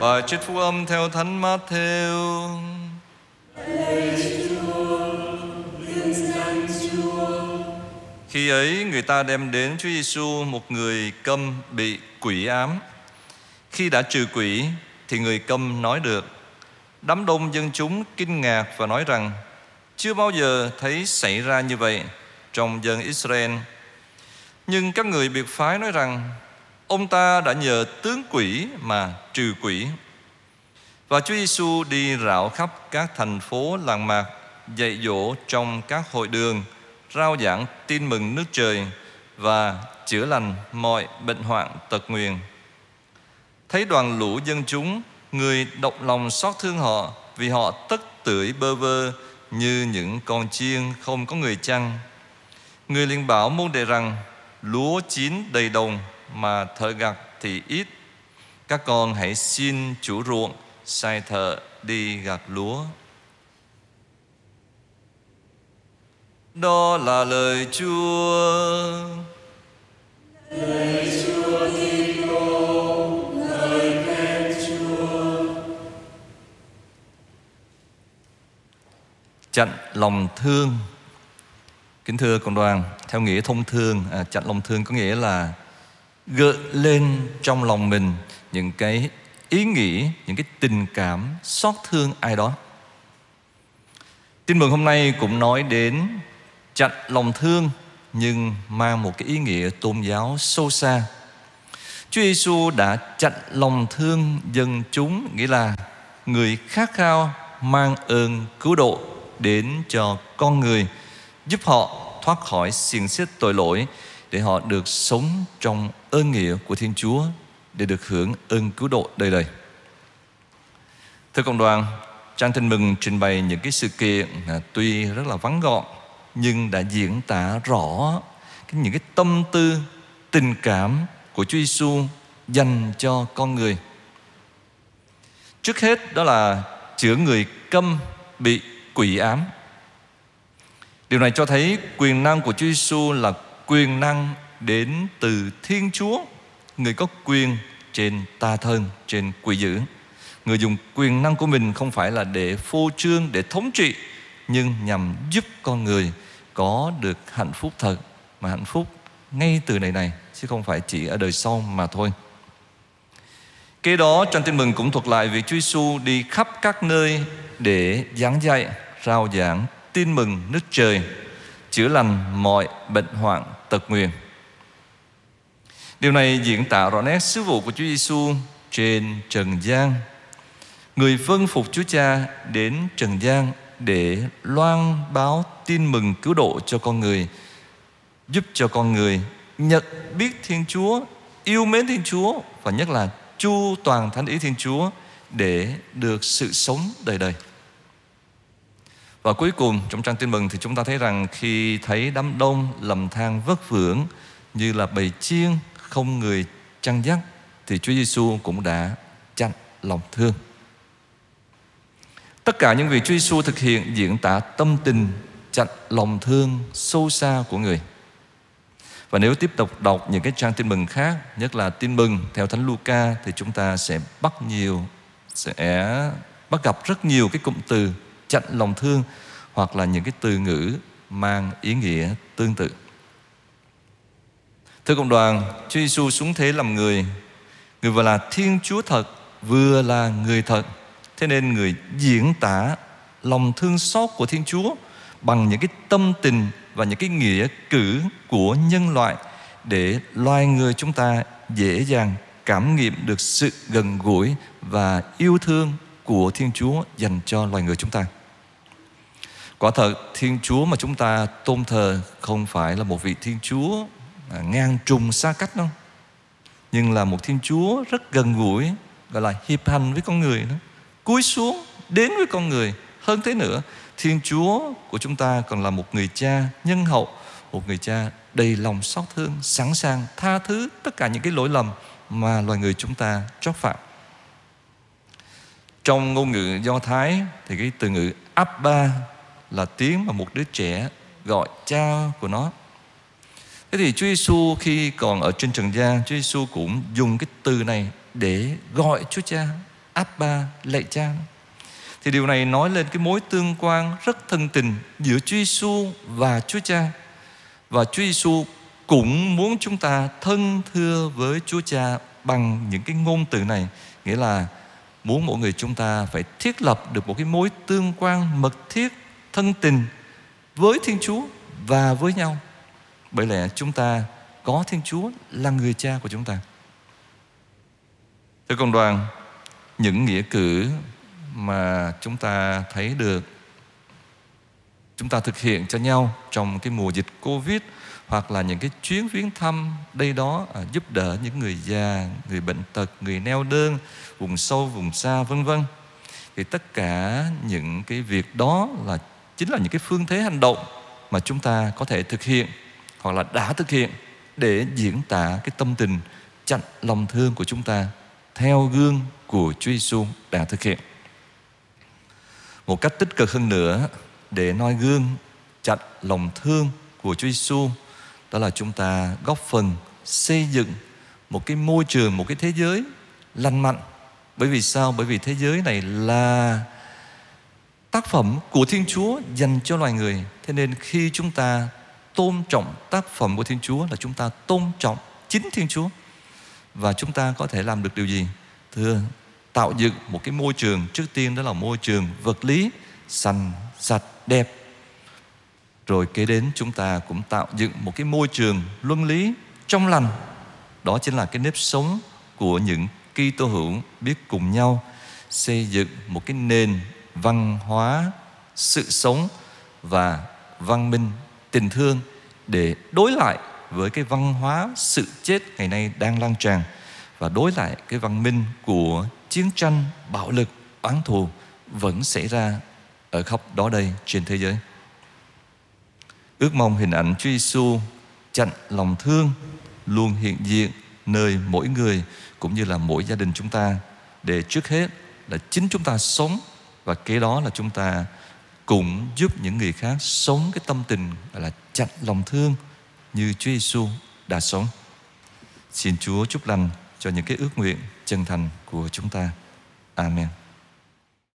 Bài trích phúc âm theo Thánh Matthew. Khi ấy, người ta đem đến Chúa Giêsu một người câm bị quỷ ám. Khi đã trừ quỷ, thì người câm nói được. Đám đông dân chúng kinh ngạc và nói rằng, chưa bao giờ thấy xảy ra như vậy trong dân Israel. Nhưng các người biệt phái nói rằng ông ta đã nhờ tướng quỷ mà trừ quỷ. Và Chúa Giêsu đi rạo khắp các thành phố làng mạc, dạy dỗ trong các hội đường, rao giảng tin mừng nước trời và chữa lành mọi bệnh hoạn tật nguyền. Thấy đoàn lũ dân chúng, người động lòng xót thương họ vì họ tất tưởi bơ vơ như những con chiên không có người chăn. Người liền bảo môn đệ rằng lúa chín đầy đồng mà thợ gặt thì ít. Các con hãy xin chủ ruộng sai thợ đi gặt lúa. Đó là lời Chúa. Lời Chúa Kitô, lời khen Chúa. Chặn lòng thương. Kính thưa cộng đoàn, theo nghĩa thông thương, à, chặn lòng thương có nghĩa là gợi lên trong lòng mình những cái ý nghĩ, những cái tình cảm xót thương ai đó. Tin mừng hôm nay cũng nói đến chặn lòng thương nhưng mang một cái ý nghĩa tôn giáo sâu xa. Chúa Giêsu đã chặn lòng thương dân chúng nghĩa là người khát khao mang ơn cứu độ đến cho con người giúp họ thoát khỏi xiềng xích tội lỗi để họ được sống trong ơn nghĩa của Thiên Chúa để được hưởng ơn cứu độ đời đời. Thưa cộng đoàn, Trang tin mừng trình bày những cái sự kiện tuy rất là vắn gọn nhưng đã diễn tả rõ những cái tâm tư, tình cảm của Chúa Giêsu dành cho con người. Trước hết đó là chữa người câm bị quỷ ám. Điều này cho thấy quyền năng của Chúa Giêsu là quyền năng đến từ Thiên Chúa, người có quyền trên ta thân, trên quỷ dữ. Người dùng quyền năng của mình không phải là để phô trương, để thống trị, nhưng nhằm giúp con người có được hạnh phúc thật, mà hạnh phúc ngay từ này này, chứ không phải chỉ ở đời sau mà thôi. Kế đó trong tin mừng cũng thuật lại việc Chúa Giêsu đi khắp các nơi để giảng dạy, rao giảng tin mừng nước trời, chữa lành mọi bệnh hoạn tật nguyền. Điều này diễn tả rõ nét sứ vụ của Chúa Giêsu trên trần gian. Người vâng phục Chúa Cha đến trần gian để loan báo tin mừng cứu độ cho con người, giúp cho con người nhận biết Thiên Chúa, yêu mến Thiên Chúa và nhất là chu toàn thánh ý Thiên Chúa để được sự sống đời đời. Và cuối cùng trong trang tin mừng thì chúng ta thấy rằng khi thấy đám đông lầm than vất vưởng như là bầy chiên không người chăn dắt thì Chúa Giêsu cũng đã chặn lòng thương. Tất cả những việc Chúa Giêsu thực hiện diễn tả tâm tình chặn lòng thương sâu xa của người. Và nếu tiếp tục đọc những cái trang tin mừng khác, nhất là tin mừng theo Thánh Luca thì chúng ta sẽ bắt nhiều sẽ bắt gặp rất nhiều cái cụm từ chặn lòng thương hoặc là những cái từ ngữ mang ý nghĩa tương tự. Thưa cộng đoàn, Chúa Giêsu xuống thế làm người, người vừa là Thiên Chúa thật, vừa là người thật. Thế nên người diễn tả lòng thương xót của Thiên Chúa bằng những cái tâm tình và những cái nghĩa cử của nhân loại để loài người chúng ta dễ dàng cảm nghiệm được sự gần gũi và yêu thương của Thiên Chúa dành cho loài người chúng ta. Quả thật, Thiên Chúa mà chúng ta tôn thờ không phải là một vị Thiên Chúa à, ngang trùng xa cách đâu, Nhưng là một Thiên Chúa rất gần gũi, Gọi là hiệp hành với con người đó Cúi xuống đến với con người. Hơn thế nữa, Thiên Chúa của chúng ta còn là một người cha nhân hậu, Một người cha đầy lòng xót thương, Sẵn sàng tha thứ tất cả những cái lỗi lầm Mà loài người chúng ta chót phạm Trong ngôn ngữ Do Thái Thì cái từ ngữ Abba là tiếng mà một đứa trẻ gọi cha của nó. Thế thì Chúa Giêsu khi còn ở trên trần gian, Chúa Giêsu cũng dùng cái từ này để gọi Chúa Cha, Abba lạy cha thì điều này nói lên cái mối tương quan rất thân tình giữa Chúa Giêsu và Chúa Cha và Chúa Giêsu cũng muốn chúng ta thân thưa với Chúa Cha bằng những cái ngôn từ này nghĩa là muốn mỗi người chúng ta phải thiết lập được một cái mối tương quan mật thiết thân tình với Thiên Chúa và với nhau bởi lẽ chúng ta có Thiên Chúa là người cha của chúng ta Thưa cộng đoàn những nghĩa cử mà chúng ta thấy được chúng ta thực hiện cho nhau trong cái mùa dịch Covid hoặc là những cái chuyến viếng thăm đây đó à, giúp đỡ những người già, người bệnh tật, người neo đơn, vùng sâu, vùng xa vân vân. Thì tất cả những cái việc đó là chính là những cái phương thế hành động mà chúng ta có thể thực hiện hoặc là đã thực hiện để diễn tả cái tâm tình chặn lòng thương của chúng ta theo gương của Chúa Giêsu đã thực hiện. Một cách tích cực hơn nữa để noi gương chặn lòng thương của Chúa Giêsu đó là chúng ta góp phần xây dựng một cái môi trường, một cái thế giới lành mạnh. Bởi vì sao? Bởi vì thế giới này là tác phẩm của Thiên Chúa dành cho loài người. Thế nên khi chúng ta tôn trọng tác phẩm của Thiên Chúa là chúng ta tôn trọng chính Thiên Chúa. Và chúng ta có thể làm được điều gì? Thưa, tạo dựng một cái môi trường trước tiên đó là môi trường vật lý xanh sạch đẹp rồi kế đến chúng ta cũng tạo dựng một cái môi trường luân lý trong lành đó chính là cái nếp sống của những Kitô hữu biết cùng nhau xây dựng một cái nền văn hóa, sự sống và văn minh, tình thương để đối lại với cái văn hóa sự chết ngày nay đang lan tràn và đối lại cái văn minh của chiến tranh, bạo lực, oán thù vẫn xảy ra ở khắp đó đây trên thế giới. Ước mong hình ảnh Chúa Giêsu chặn lòng thương luôn hiện diện nơi mỗi người cũng như là mỗi gia đình chúng ta để trước hết là chính chúng ta sống và kế đó là chúng ta cũng giúp những người khác sống cái tâm tình gọi là chặt lòng thương như Chúa Giêsu đã sống. Xin Chúa chúc lành cho những cái ước nguyện chân thành của chúng ta. Amen.